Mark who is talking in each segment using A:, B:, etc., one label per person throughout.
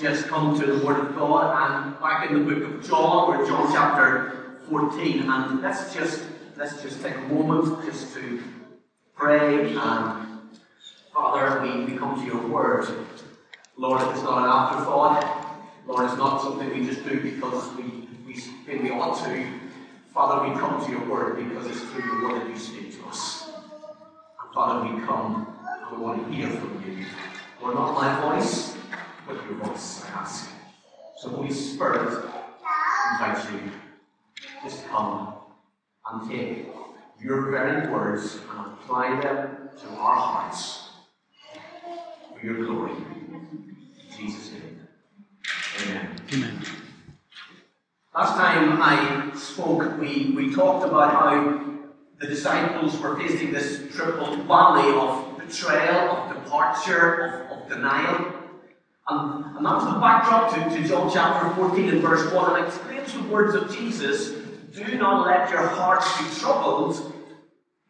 A: just come to the Word of God and back in the book of John, we're John chapter 14, and let's just let's just take a moment just to pray and Father, we, we come to your word. Lord, it's not an afterthought. Lord, it's not something we just do because we, we think we ought to. Father, we come to your word because it's through your word that you speak to us. Father, we come and we want to hear from you. Lord, not my voice, your voice, I ask. So, Holy Spirit, I invite you, just come and take your very words and apply them to our hearts for your glory. In Jesus' name. Amen.
B: Amen.
A: Last time I spoke, we, we talked about how the disciples were facing this triple valley of betrayal, of departure, of, of denial. And, and that was the backdrop to, to John chapter 14 and verse 1. And it explains the words of Jesus Do not let your hearts be troubled.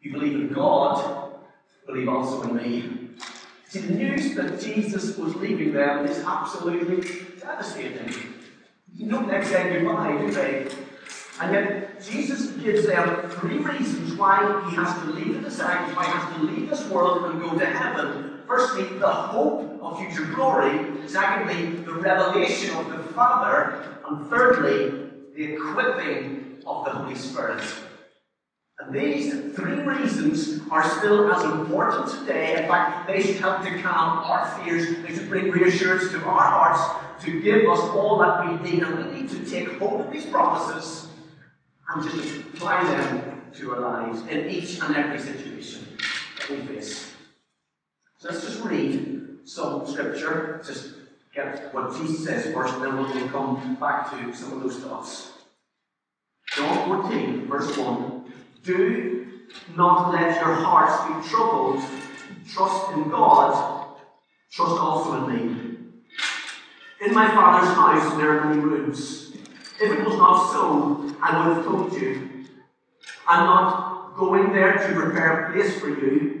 A: You believe in God, believe also in me. See, the news that Jesus was leaving them is absolutely devastating. You don't say goodbye, do they? And yet, Jesus gives them three reasons why he has to leave the disciples, why he has to leave this world and go to heaven. Firstly, the hope of future glory. Secondly, the revelation of the Father. And thirdly, the equipping of the Holy Spirit. And these three reasons are still as important today. In fact, they should help to calm our fears. They should bring reassurance to our hearts to give us all that we need. And we need to take hold of these promises and just apply them to our lives in each and every situation that we face. So let's just read some scripture, just get what Jesus says first, and then we'll come back to some of those thoughts. John 14, verse 1. Do not let your hearts be troubled. Trust in God. Trust also in me. In my Father's house there are many rooms. If it was not so, I would have told you. I'm not going there to prepare a place for you.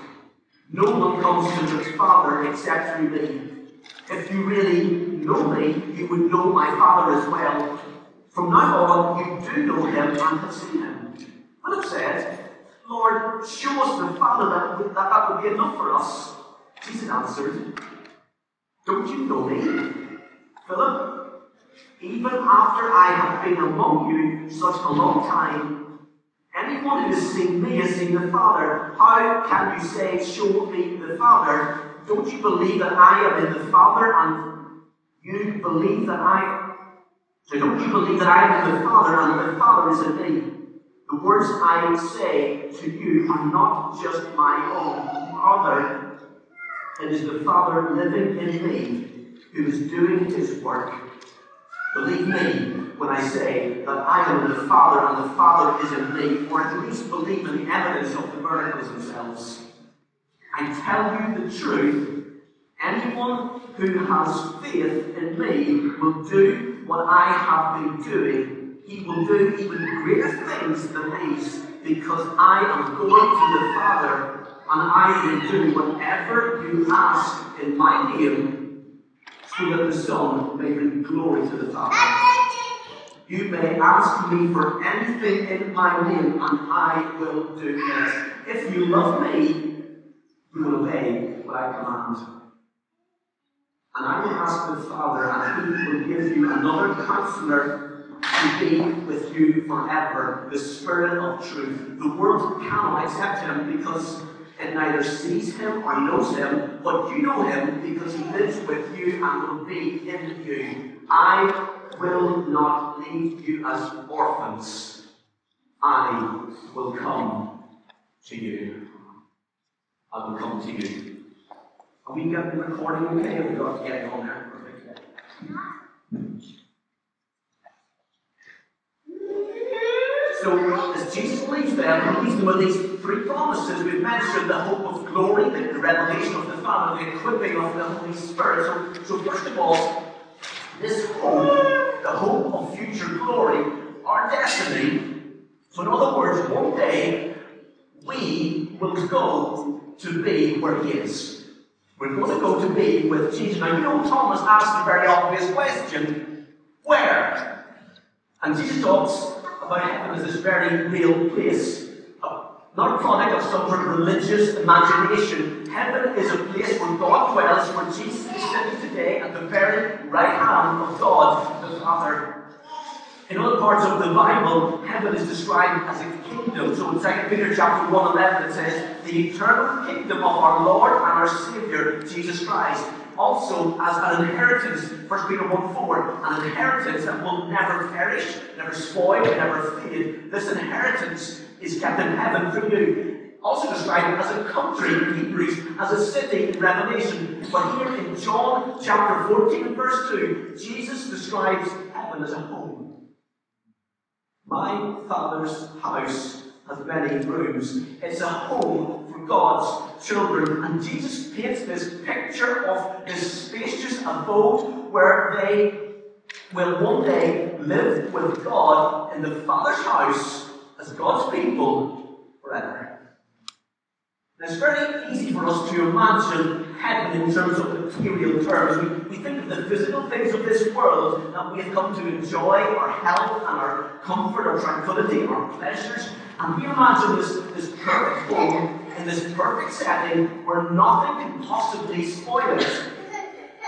A: No one comes to the Father except through me. If you really know me, you would know my Father as well. From now on, you do know him and have seen him. Philip said, Lord, show us the Father, that, that, that would be enough for us. Jesus answered, Don't you know me, Philip? Even after I have been among you such a long time, anyone who has seen me has seen the Father. How can you say, Show me the Father? Don't you believe that I am in the Father and you believe that I. So don't you believe that I am in the Father and the Father is in me? The words I say to you are not just my own. Rather, it is the Father living in me who is doing his work. Believe me when I say that I am the Father and the Father is in me, or at least believe in the evidence of the miracles themselves. I tell you the truth. Anyone who has faith in me will do what I have been doing he will do even greater things than these because I am going to the Father and I will do whatever you ask in my name that the Son may bring glory to the Father. You may ask me for anything in my name and I will do it. If you love me, you will obey what I command. And I will ask the Father, and he will give you another counselor to be with you forever, the Spirit of truth. The world cannot accept him because it neither sees him or knows him, but you know him because he lives with you and will be in you. I will not leave you as orphans. I will come to you. I will come to you. Are we got the recording okay? Have got to get it on there? Perfect. So, as Jesus leaves them, he leaves them with these three promises. We've mentioned the hope of glory, the, revelation of the Father, the equipping of the Holy Spirit. So, so first of all, this hope, the hope of future glory, our destiny. So, in other words, one day we will go to be where He is. We're going to go to be with Jesus. Now, you know, Thomas asked a very obvious question where? And Jesus talks heaven as this very real place. Not a product of some sort of religious imagination. Heaven is a place where God dwells, where Jesus is sitting today at the very right hand of God the Father. In other parts of the Bible, heaven is described as a kingdom. So in 2 Peter chapter 1 11 it says, the eternal kingdom of our Lord and our Saviour, Jesus Christ. Also as an inheritance, 1 Peter 1 4, an inheritance that will never perish, never spoil, never fade. This inheritance is kept in heaven for you. Also described as a country in Hebrews, as a city in Revelation. But here in John chapter 14 verse 2, Jesus describes heaven as a home. My Father's house has many rooms. It's a home for God's children. And Jesus paints this picture of this spacious abode where they will one day live with God in the Father's house as God's people forever. it's very easy for us to imagine heaven in terms of material terms. We, we think of the physical things of this world that we have come to enjoy, our health and our comfort, our tranquility, our pleasures. And we imagine this, this perfect home in this perfect setting where nothing can possibly spoil it.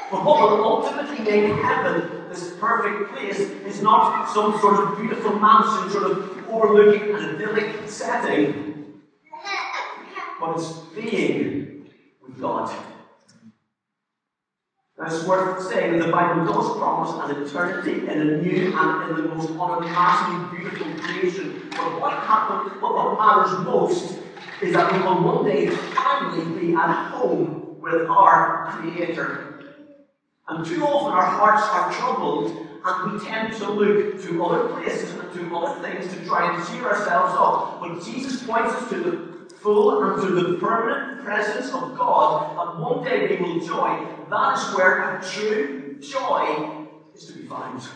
A: But what will ultimately make heaven this perfect place is not some sort of beautiful mansion, sort of overlooking an idyllic setting, but it's being with God. Now it's worth saying that the Bible does promise an eternity in a new and in the most unimaginably beautiful what what matters most is that we will one day finally be at home with our Creator. And too often our hearts are troubled and we tend to look to other places and to other things to try and cheer ourselves up. But Jesus points us to the full and to the permanent presence of God, and one day we will join. That is where a true joy is to be found.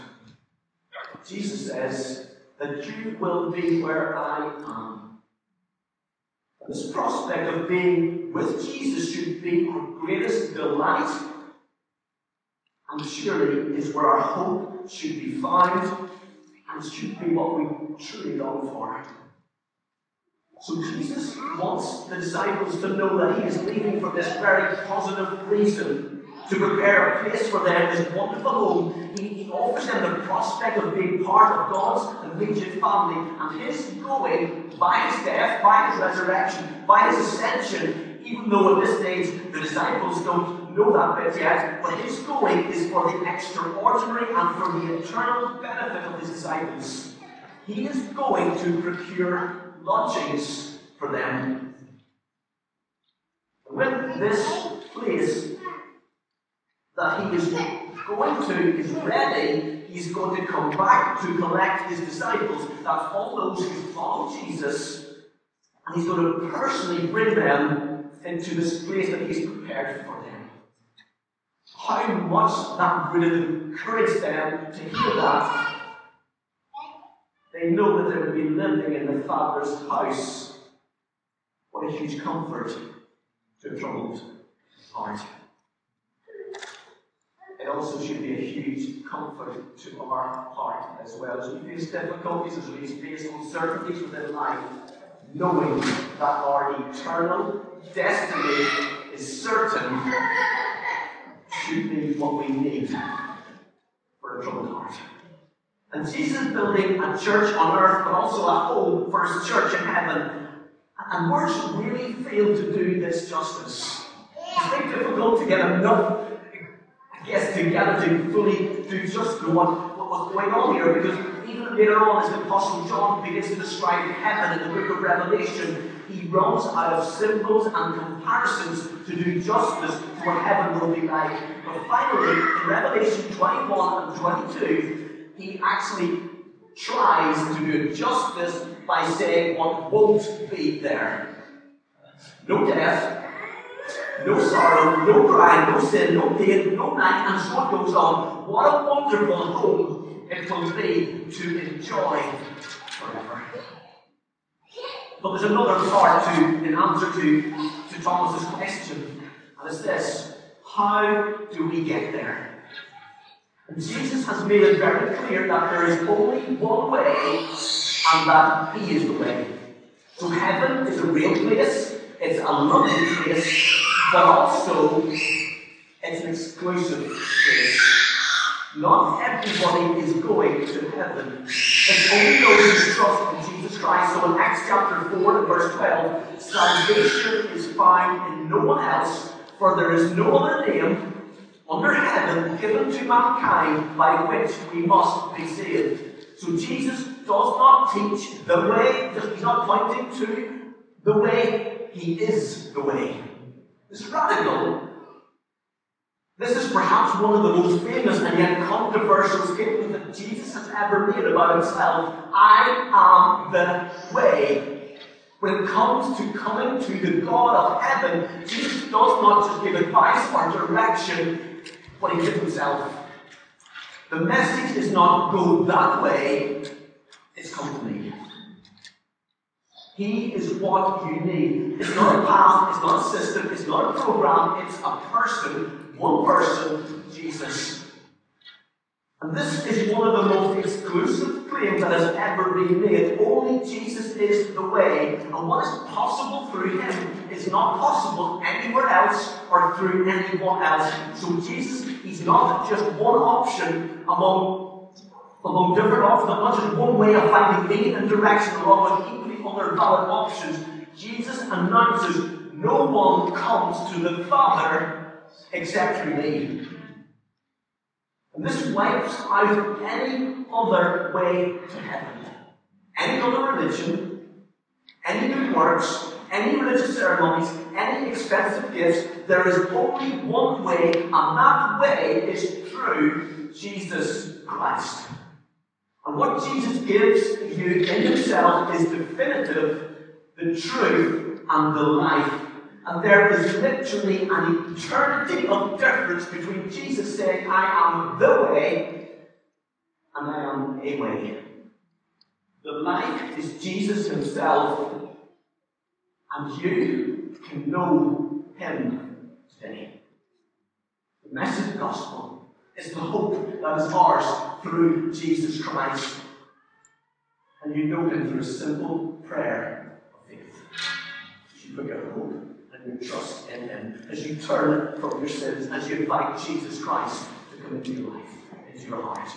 A: Jesus says that you will be where I am. This prospect of being with Jesus should be our greatest delight, and surely is where our hope should be found, and should be what we truly long for. So Jesus wants the disciples to know that he is leaving for this very positive reason to prepare a place for them, this wonderful home. He, he offers them the prospect of being part of God's immediate family, and his going by his death, by his resurrection, by his ascension, even though at this stage the disciples don't know that bit yet, but his going is for the extraordinary and for the eternal benefit of his disciples. He is going to procure lodgings for them. When this place that he is going to is ready, he's going to come back to collect his disciples. That's all those who follow Jesus. And he's going to personally bring them into this place that he's prepared for them. How much that would have encouraged them to hear that they know that they would be living in the Father's house. What a huge comfort to a troubled heart. It also should be a huge comfort to our heart as well. As we face difficulties, as we face uncertainties within life, knowing that our eternal destiny is certain should be what we need for a troubled heart. And Jesus is building a church on earth, but also a home for his church in heaven. And words really fail to do this justice. It's very difficult to get enough, I guess, together to fully to what, what was going on here, because even later on, as the Apostle John begins to describe heaven in the book of Revelation, he runs out of symbols and comparisons to do justice to what heaven will be like. But finally, in Revelation 21 and 22, he actually tries to do justice by saying what won't be there. No death, no sorrow, no crying, no sin, no pain, no night, and so it goes on. What a wonderful home it will be to enjoy forever. But there's another part to, in answer to, to Thomas's question, and it's this How do we get there? Jesus has made it very clear that there is only one way, and that He is the way. So heaven is a real place, it's a lovely place, but also it's an exclusive place. Not everybody is going to heaven. It's only those who trust in Jesus Christ. So in Acts chapter 4 and verse 12, salvation is found in no one else, for there is no other name under heaven given to mankind by which we must be saved. So Jesus does not teach the way, he's not pointing to the way, he is the way. This is radical. This is perhaps one of the most famous and yet controversial statements that Jesus has ever made about himself. I am the way. When it comes to coming to the God of heaven, Jesus does not just give advice or direction, but he gives himself. The message is not go that way, it's come to me. He is what you need. It's not a path, it's not a system, it's not a program, it's a person, one person, Jesus. And this is one of the most exclusive claims that has ever been made. Only Jesus is the way, and what is possible through him is not possible anywhere else or through anyone else. So Jesus, he's not just one option among, among different options, not just one way of finding meaning and direction along with equally other valid options. Jesus announces no one comes to the Father except through me. And this wipes out any other way to heaven. Any other religion, any good works, any religious ceremonies, any expensive gifts. There is only one way, and that way is through Jesus Christ. What Jesus gives you in Himself is definitive, the truth, and the life and there is literally an eternity of difference between Jesus saying, I am the way, and I am a way. The life is Jesus Himself, and you can know Him today. The message gospel is the hope that is ours through Jesus Christ. And you know Him through a simple prayer of faith. You put your hope and your trust in Him, as you turn from your sins, as you invite Jesus Christ to come into your life, into your heart.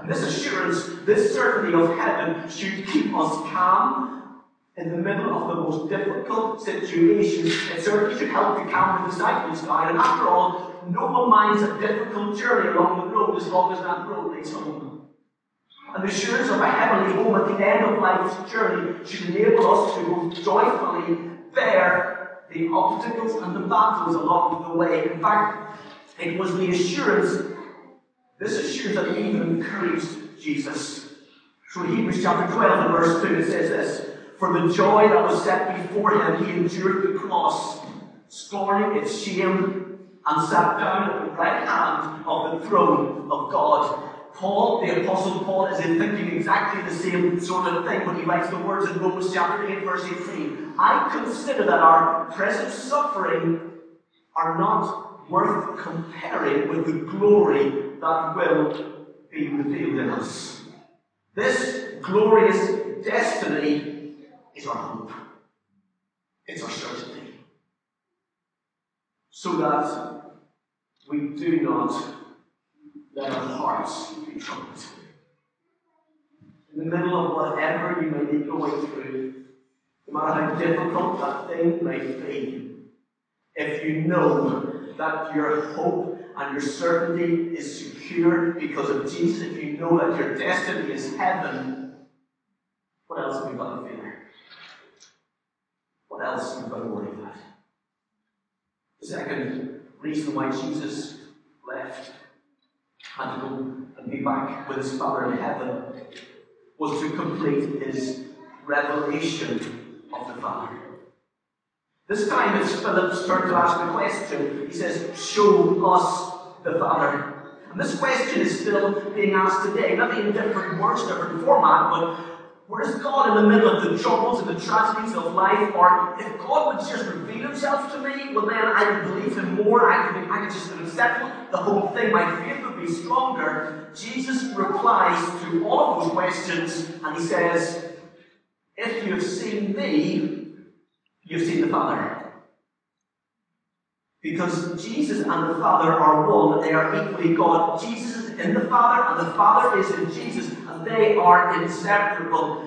A: And this assurance, this certainty of heaven should keep us calm in the middle of the most difficult situations. It certainly should help to calm the disciples down. And after all, no one minds a difficult journey along the road as long as that road leads home. And the assurance of a heavenly home at the end of life's journey should enable us to joyfully bear the obstacles and the battles along the way. In fact, it was the assurance, this assurance that even encouraged Jesus. So Hebrews chapter 12 and verse 2 it says this For the joy that was set before him, he endured the cross, scorning its shame, and sat down at the right hand of the throne of God. Paul, the Apostle Paul, is in thinking exactly the same sort of thing when he writes the words in Romans chapter 8, verse 18. I consider that our present suffering are not worth comparing with the glory that will be revealed in us. This glorious destiny is our hope. It's our certainty. So that we do not let our hearts be troubled. In the middle of whatever you may be going through, no matter how difficult that thing may be, if you know that your hope and your certainty is secure because of Jesus, if you know that your destiny is heaven, what else have you got to fear? What else have you got to worry about? The second reason why Jesus left had to go and be back with his Father in heaven was to complete his revelation of the Father. This time it's Philip's turn to ask the question. He says, Show us the Father. And this question is still being asked today, maybe in different words, different format, but where is God in the middle of the troubles and the tragedies of life? Or if God would just reveal himself to me, well then I would believe him more, I could, I could just accept the whole thing, my faith would be stronger. Jesus replies to all of those questions and he says, If you have seen me, you've seen the Father. Because Jesus and the Father are one, they are equally God. Jesus in the Father, and the Father is in Jesus, and they are inseparable.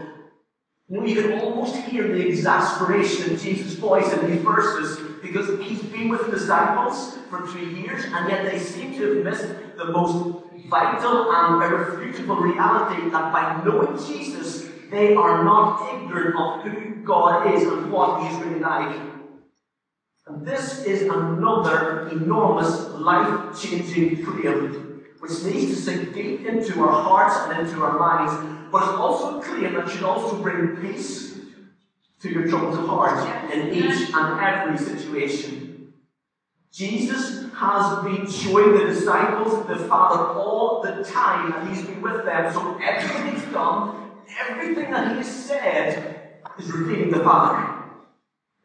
A: You, can almost hear the exasperation in Jesus' voice in these verses because he's been with the disciples for three years, and yet they seem to have missed the most vital and irrefutable reality that by knowing Jesus, they are not ignorant of who God is and what He's really like. And this is another enormous life changing claim which needs to sink deep into our hearts and into our minds, but it's also clear that should also bring peace to your troubled heart in each and every situation. Jesus has been showing the disciples the Father all the time, and He's been with them. So everything He's done, everything that He has said, is revealing the Father.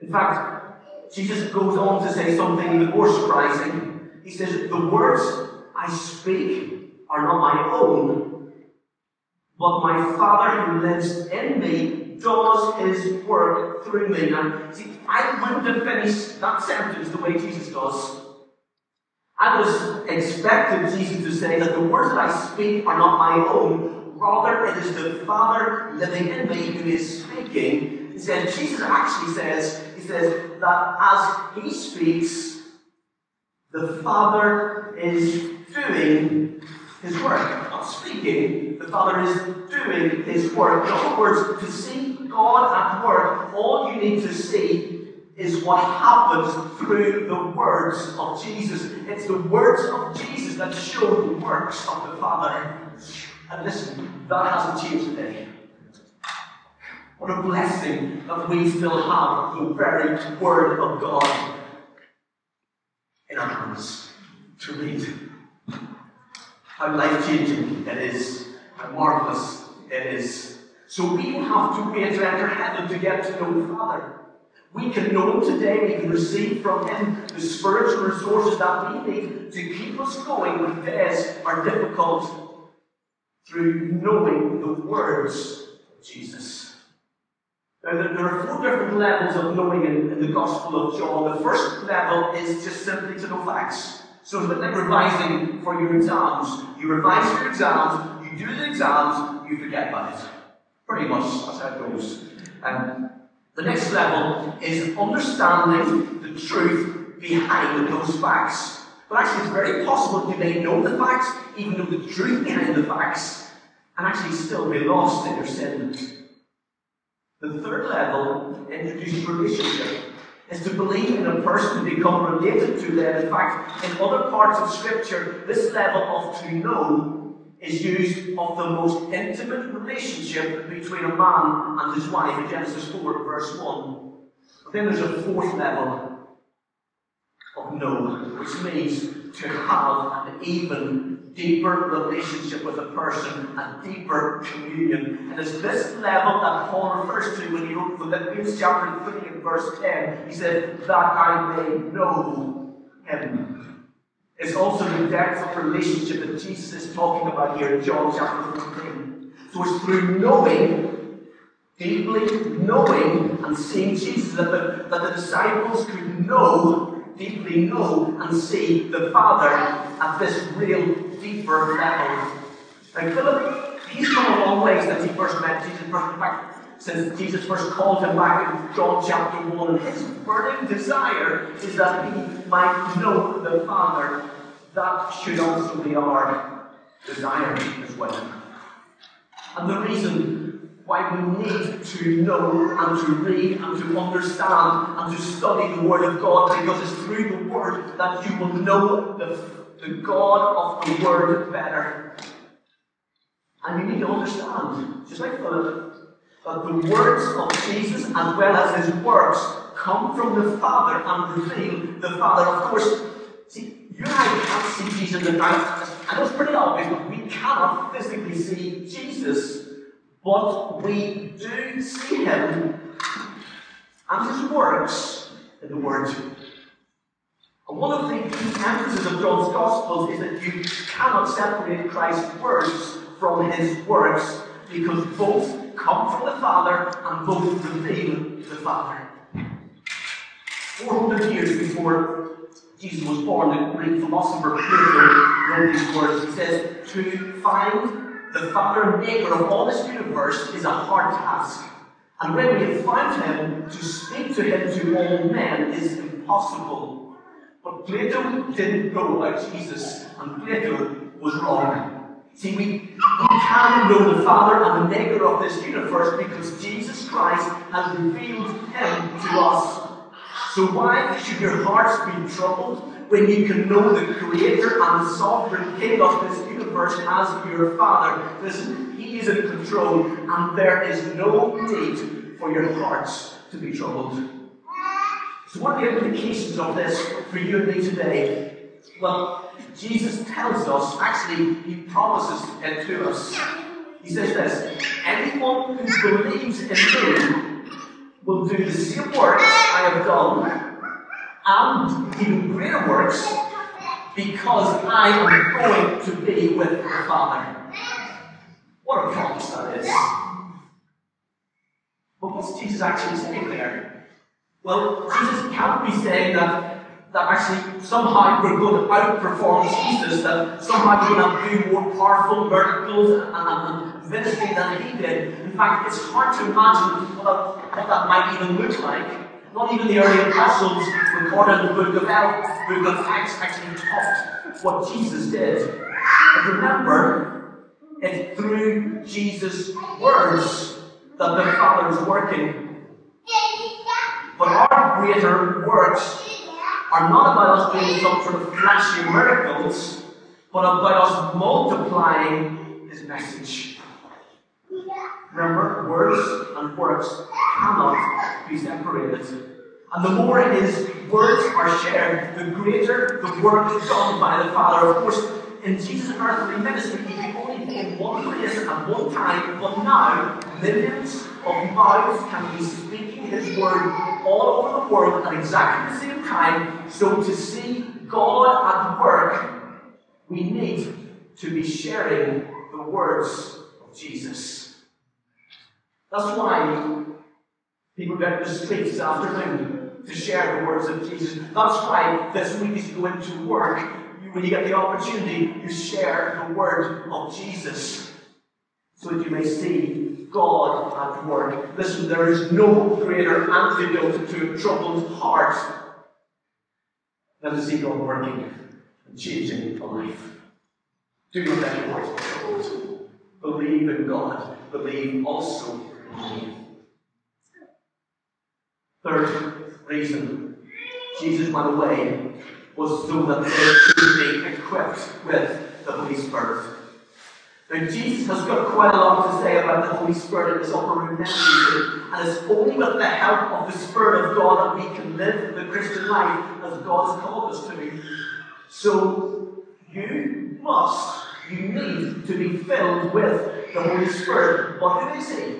A: In fact, Jesus goes on to say something even more surprising. He says, The words I speak are not my own, but my Father who lives in me does his work through me. Now, see, I wouldn't have finished that sentence the way Jesus does. I was expecting Jesus to say that the words that I speak are not my own, rather it is the Father living in me who is speaking. He says, Jesus actually says, he says that as he speaks, the Father is doing his work. Not speaking, the Father is doing his work. In other words, to see God at work, all you need to see is what happens through the words of Jesus. It's the words of Jesus that show the works of the Father. And listen, that hasn't changed today. What a blessing that we still have the very Word of God to read. How life changing it is, how marvelous it is. So we have to wait to enter heaven to get to know the Father. We can know Him today, we can receive from Him the spiritual resources that we need to keep us going when days are difficult through knowing the words of Jesus. There are four different levels of knowing in, in, the Gospel of John. The first level is just simply to know facts. So it's like revising for your exams. You revise your exams, you do the exams, you forget about it. Pretty much, that's how it goes. Um, the next level is understanding the truth behind those facts. But actually, it's very possible you may know the facts, even know the truth behind the facts, and actually still be lost in your sin. The third level introduces relationship. Is to believe in a person, become related to them. In fact, in other parts of Scripture, this level of to know is used of the most intimate relationship between a man and his wife in Genesis 4, verse 1. But then there's a fourth level of know, which means to have an even deeper relationship with a person and deeper communion. And it's this level that Paul refers to when he wrote Philippians chapter 3 and verse 10. He said, That I may know him. It's also the depth of relationship that Jesus is talking about here in John chapter 14. So it's through knowing, deeply knowing and seeing Jesus that the, that the disciples could know deeply know and see the Father at this real deeper level. Now, Philip, he's come a long way since he first met Jesus. In fact, since Jesus first called him back in John chapter 1. And his burning desire is that he might know the Father. That should also be our desire as well. And the reason why we need to know and to read and to understand and to study the Word of God because it's through the Word that you will know the, the God of the Word better. And you need to understand, just like Philip, that the words of Jesus as well as his works come from the Father and reveal the Father. Of course, see, you and I can't see Jesus in the night. I know it's pretty obvious, but we cannot physically see Jesus. But we do see him and his works in the Word. And one of the key emphases of John's Gospels is that you cannot separate Christ's words from his works because both come from the Father and both reveal the Father. 400 years before Jesus was born, the Greek philosopher Plato wrote these words. He says, To find the Father Maker of all this universe is a hard task. And when we have found him, to speak to him to all men is impossible. But Plato didn't know about Jesus, and Plato was wrong. See, we, we can know the Father and the Maker of this universe because Jesus Christ has revealed Him to us. So why should your hearts be troubled when you can know the Creator and the Sovereign King of this universe as your Father? Listen, He is in control, and there is no need for your hearts to be troubled. So, what are the implications of this for you and me today? Well, Jesus tells us, actually, he promises it to us. He says this Anyone who believes in me will do the same works I have done, and even greater works, because I am going to be with the Father. What a promise that is. But what's Jesus actually saying there? Well, Jesus can't be saying that that actually somehow we're going to outperform Jesus, that somehow we're going to do more powerful miracles and, and, and ministry than he did. In fact, it's hard to imagine what, what that might even look like. Not even the early apostles recorded in the book of Acts, book of Acts actually taught what Jesus did. But remember, it's through Jesus' words that the Father is working. But our greater works are not about us doing some sort of flashy miracles, but about us multiplying His message. Remember, words and works cannot be separated. And the more His words are shared, the greater the work is done by the Father. Of course, in Jesus' earthly ministry, He in one place at one time, but now millions of mouths can be speaking His word all over the world at exactly the same time. So to see God at work, we need to be sharing the words of Jesus. That's why people get to the streets this afternoon to share the words of Jesus. That's why this week as you go into work, when you get the opportunity, you share the word of Jesus so that you may see God at work. Listen, there is no greater antidote to a troubled heart than to see God working and changing a life. Do not let your hearts be troubled. Believe in God. Believe also in me. Third reason Jesus went away was so that they could be equipped with the Holy Spirit. Now, Jesus has got quite a lot to say about the Holy Spirit in this upper room message, and it's only with the help of the Spirit of God that we can live the Christian life as God has called us to. So, you must, you need to be filled with the Holy Spirit. But who is He?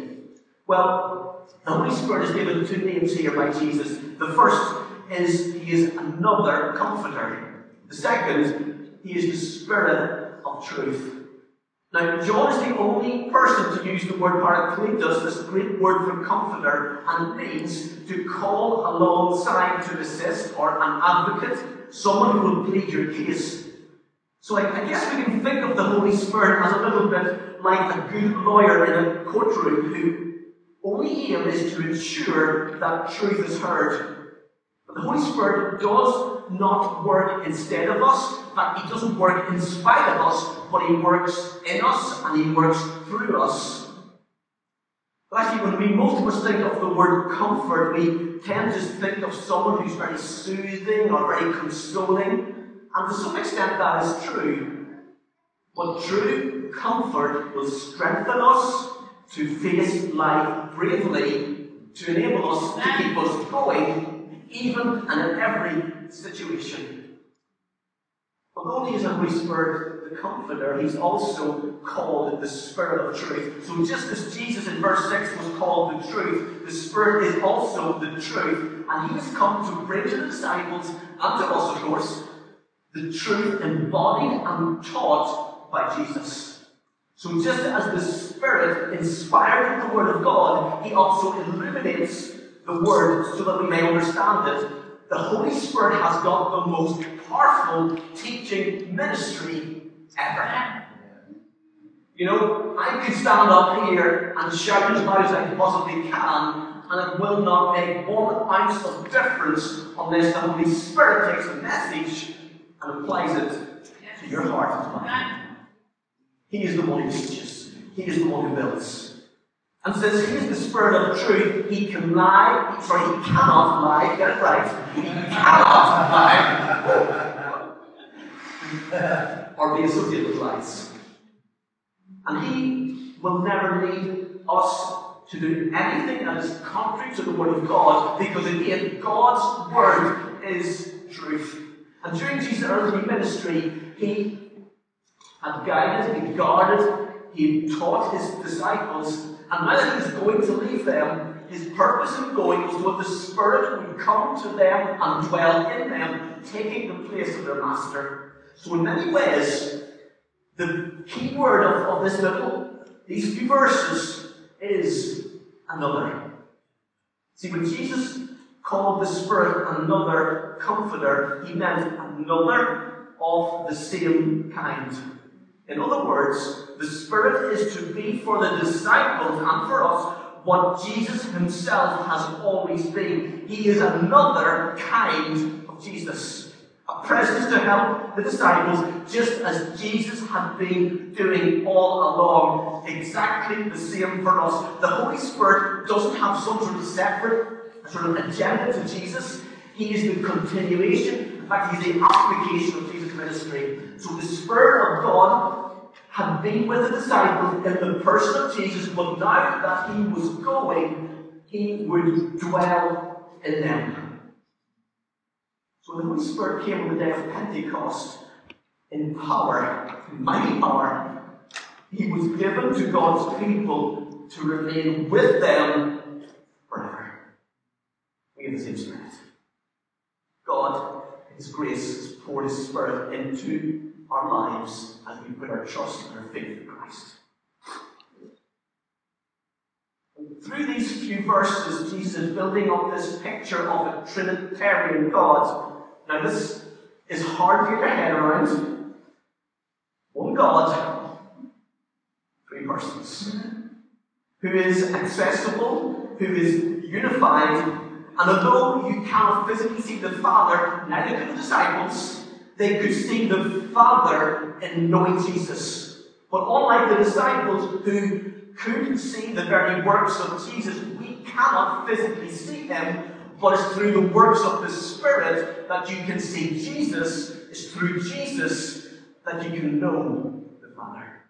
A: Well, the Holy Spirit is given two names here by Jesus. The first is He is another comforter. The second, He is the Spirit of truth. Now, John is the only person to use the word parakletos, this Greek word for comforter, and means to call alongside to assist or an advocate, someone who will plead your case. So I, I guess we can think of the Holy Spirit as a little bit like a good lawyer in a courtroom who only aim is to ensure that truth is heard. But the Holy Spirit does not work instead of us. In fact, He doesn't work in spite of us, but He works in us and He works through us. But actually, when we most of us think of the word comfort, we tend to think of someone who's very soothing or very consoling. And to some extent, that is true. But true Comfort will strengthen us to face life bravely, to enable us to keep us going, even and in every situation. Although he is a Holy Spirit, the Comforter, he's also called the Spirit of Truth. So just as Jesus in verse 6 was called the truth, the Spirit is also the truth. And he has come to bring to the disciples, and to us, of course, the truth embodied and taught by Jesus. So just as the Spirit inspired the Word of God, He also illuminates the Word so that we may understand it. The Holy Spirit has got the most powerful teaching ministry ever. You know, I could stand up here and shout as loud as I possibly can, and it will not make one ounce of difference unless the Holy Spirit takes the message and applies it to your heart and mind. He is the one who teaches. He is the one who builds. And since He is the Spirit of truth, He can lie. Sorry, He cannot lie. Get it right. He cannot lie. or be associated with lies. And He will never lead us to do anything that is contrary to the Word of God, because again, God's Word is truth. And during Jesus' earthly ministry, he had guided, he guarded, he taught his disciples, and that he was going to leave them, his purpose in going was that the Spirit would come to them and dwell in them, taking the place of their Master. So, in many ways, the key word of, of this little, these few verses, is another. See, when Jesus called the Spirit another comforter, he meant another of the same kind. In other words, the Spirit is to be for the disciples and for us what Jesus himself has always been. He is another kind of Jesus. A presence to help the disciples, just as Jesus had been doing all along. Exactly the same for us. The Holy Spirit doesn't have some sort of separate sort of agenda to Jesus. He is the continuation, in fact, he's the application of Jesus' ministry. So the Spirit of God had been with the disciples in the person of Jesus, but now that he was going, he would dwell in them. So the Holy Spirit came on the day of Pentecost in power, mighty power. He was given to God's people to remain with them forever. we have the same Spirit. God, His grace, has poured His Spirit into our lives as we put our trust and our faith in Christ. through these few verses, Jesus is building up this picture of a Trinitarian God. Now, this is hard to get your head around. One God, three persons, who is accessible, who is unified, and although you cannot physically see the Father, neither could the disciples, they could see the Father in knowing Jesus. But unlike the disciples who couldn't see the very works of Jesus, we cannot physically see him, but it's through the works of the Spirit that you can see Jesus. It's through Jesus that you can know the Father.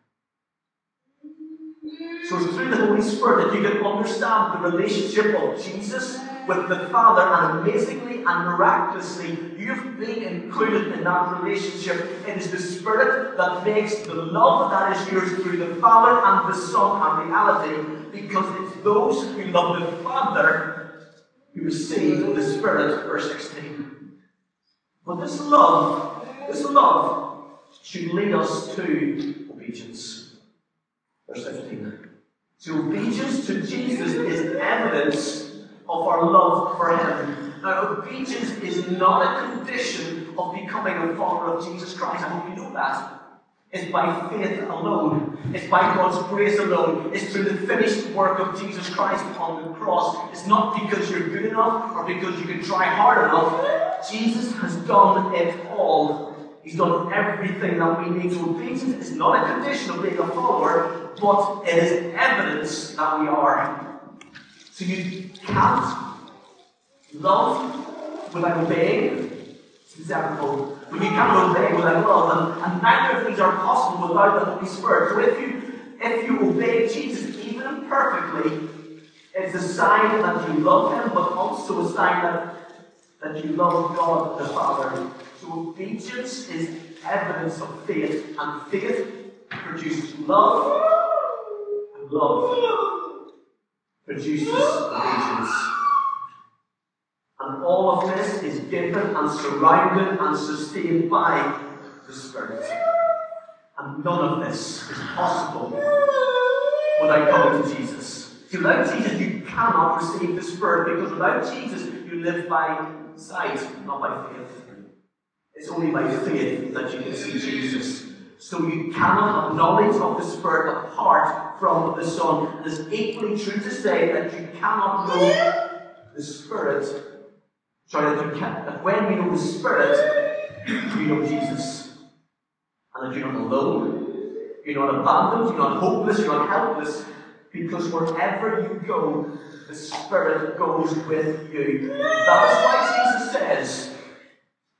A: So it's through the Holy Spirit that you can understand the relationship of Jesus with the Father, and amazingly and miraculously, you've been included in that relationship. It is the Spirit that makes the love that is yours through the Father and the Son a reality, because it's those who love the Father who receive the Spirit, verse 16. But this love, this love should lead us to obedience. Verse 15. So obedience to Jesus is evidence of our love for Him. Now, obedience is not a condition of becoming a follower of Jesus Christ. I hope you know that. It's by faith alone. It's by God's grace alone. It's through the finished work of Jesus Christ upon the cross. It's not because you're good enough or because you can try hard enough. Jesus has done it all. He's done everything that we need. So obedience is not a condition of being a follower, but it is evidence that we are. So you can't love without obeying. It's example. When you can't obey without love, and, and neither of these are possible without the Holy Spirit. So if you if you obey Jesus even imperfectly, it's a sign that you love him, but also a sign that, that you love God the Father. So obedience is evidence of faith, and faith produces love, and love produces obedience. And all of this is given and surrounded and sustained by the Spirit. And none of this is possible without coming to Jesus. Without Jesus, you cannot receive the Spirit because without Jesus, you live by sight, not by faith. It's only by faith that you can see Jesus. So you cannot have knowledge of the Spirit apart from the Son. It is equally true to say that you cannot know the Spirit. Sorry, that, you can, that when we know the Spirit, we know Jesus. And that you're not alone, you're not abandoned, you're not hopeless, you're not helpless, because wherever you go, the Spirit goes with you. That is why Jesus says,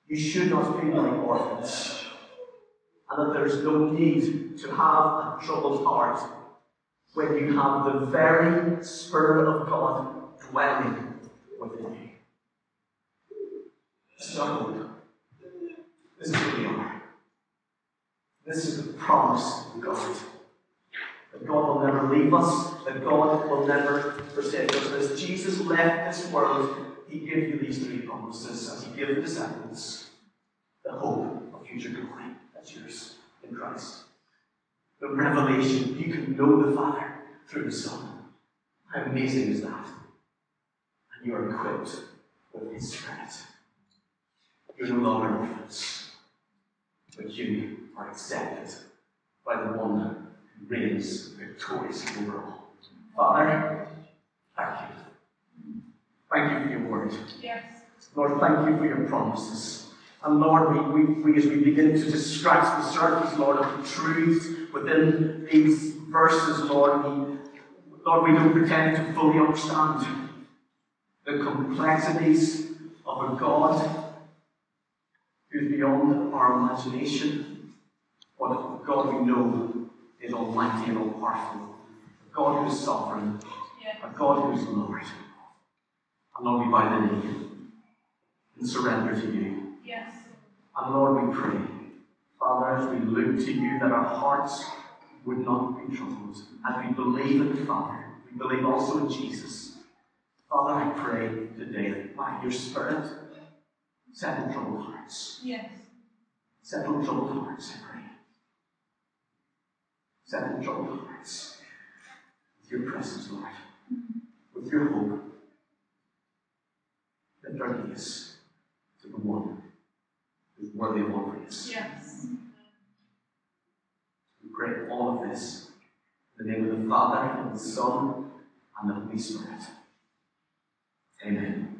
A: you should not be like orphans, and that there is no need to have a troubled heart when you have the very Spirit of God dwelling within you. This. This is who we are. This is the promise of God. That God will never leave us, that God will never forsake us. As Jesus left this world, He gave you these three promises as He gave the disciples the hope of future glory. That's yours in Christ. The revelation, you can know the Father through the Son. How amazing is that? And you are equipped with His Spirit. You're no longer orphans, but you are accepted by the one who reigns victoriously over all. Father, thank you. Thank you for your word.
B: Yes.
A: Lord, thank you for your promises. And Lord, we, we, we, as we begin to just scratch the surface, Lord, of the truths within these verses, Lord, we, Lord, we don't pretend to fully understand the complexities of a God who's beyond our imagination. But God we know is almighty and all powerful. A God who is sovereign. A God who is Lord. And Lord, we bow the knee and surrender to you.
B: Yes.
A: And Lord, we pray, Father, as we look to you, that our hearts would not be troubled. As we believe in the Father, we believe also in Jesus. Father, I pray today that by your Spirit, settle troubled hearts.
B: Yes.
A: Settle troubled hearts, I pray settle troubled hearts with your presence, Lord, mm-hmm. with your hope. Lift our gaze to the one who's worthy of all praise.
B: Yes.
A: We pray all of this in the name of the Father, and the Son, and the Holy Spirit. Amen.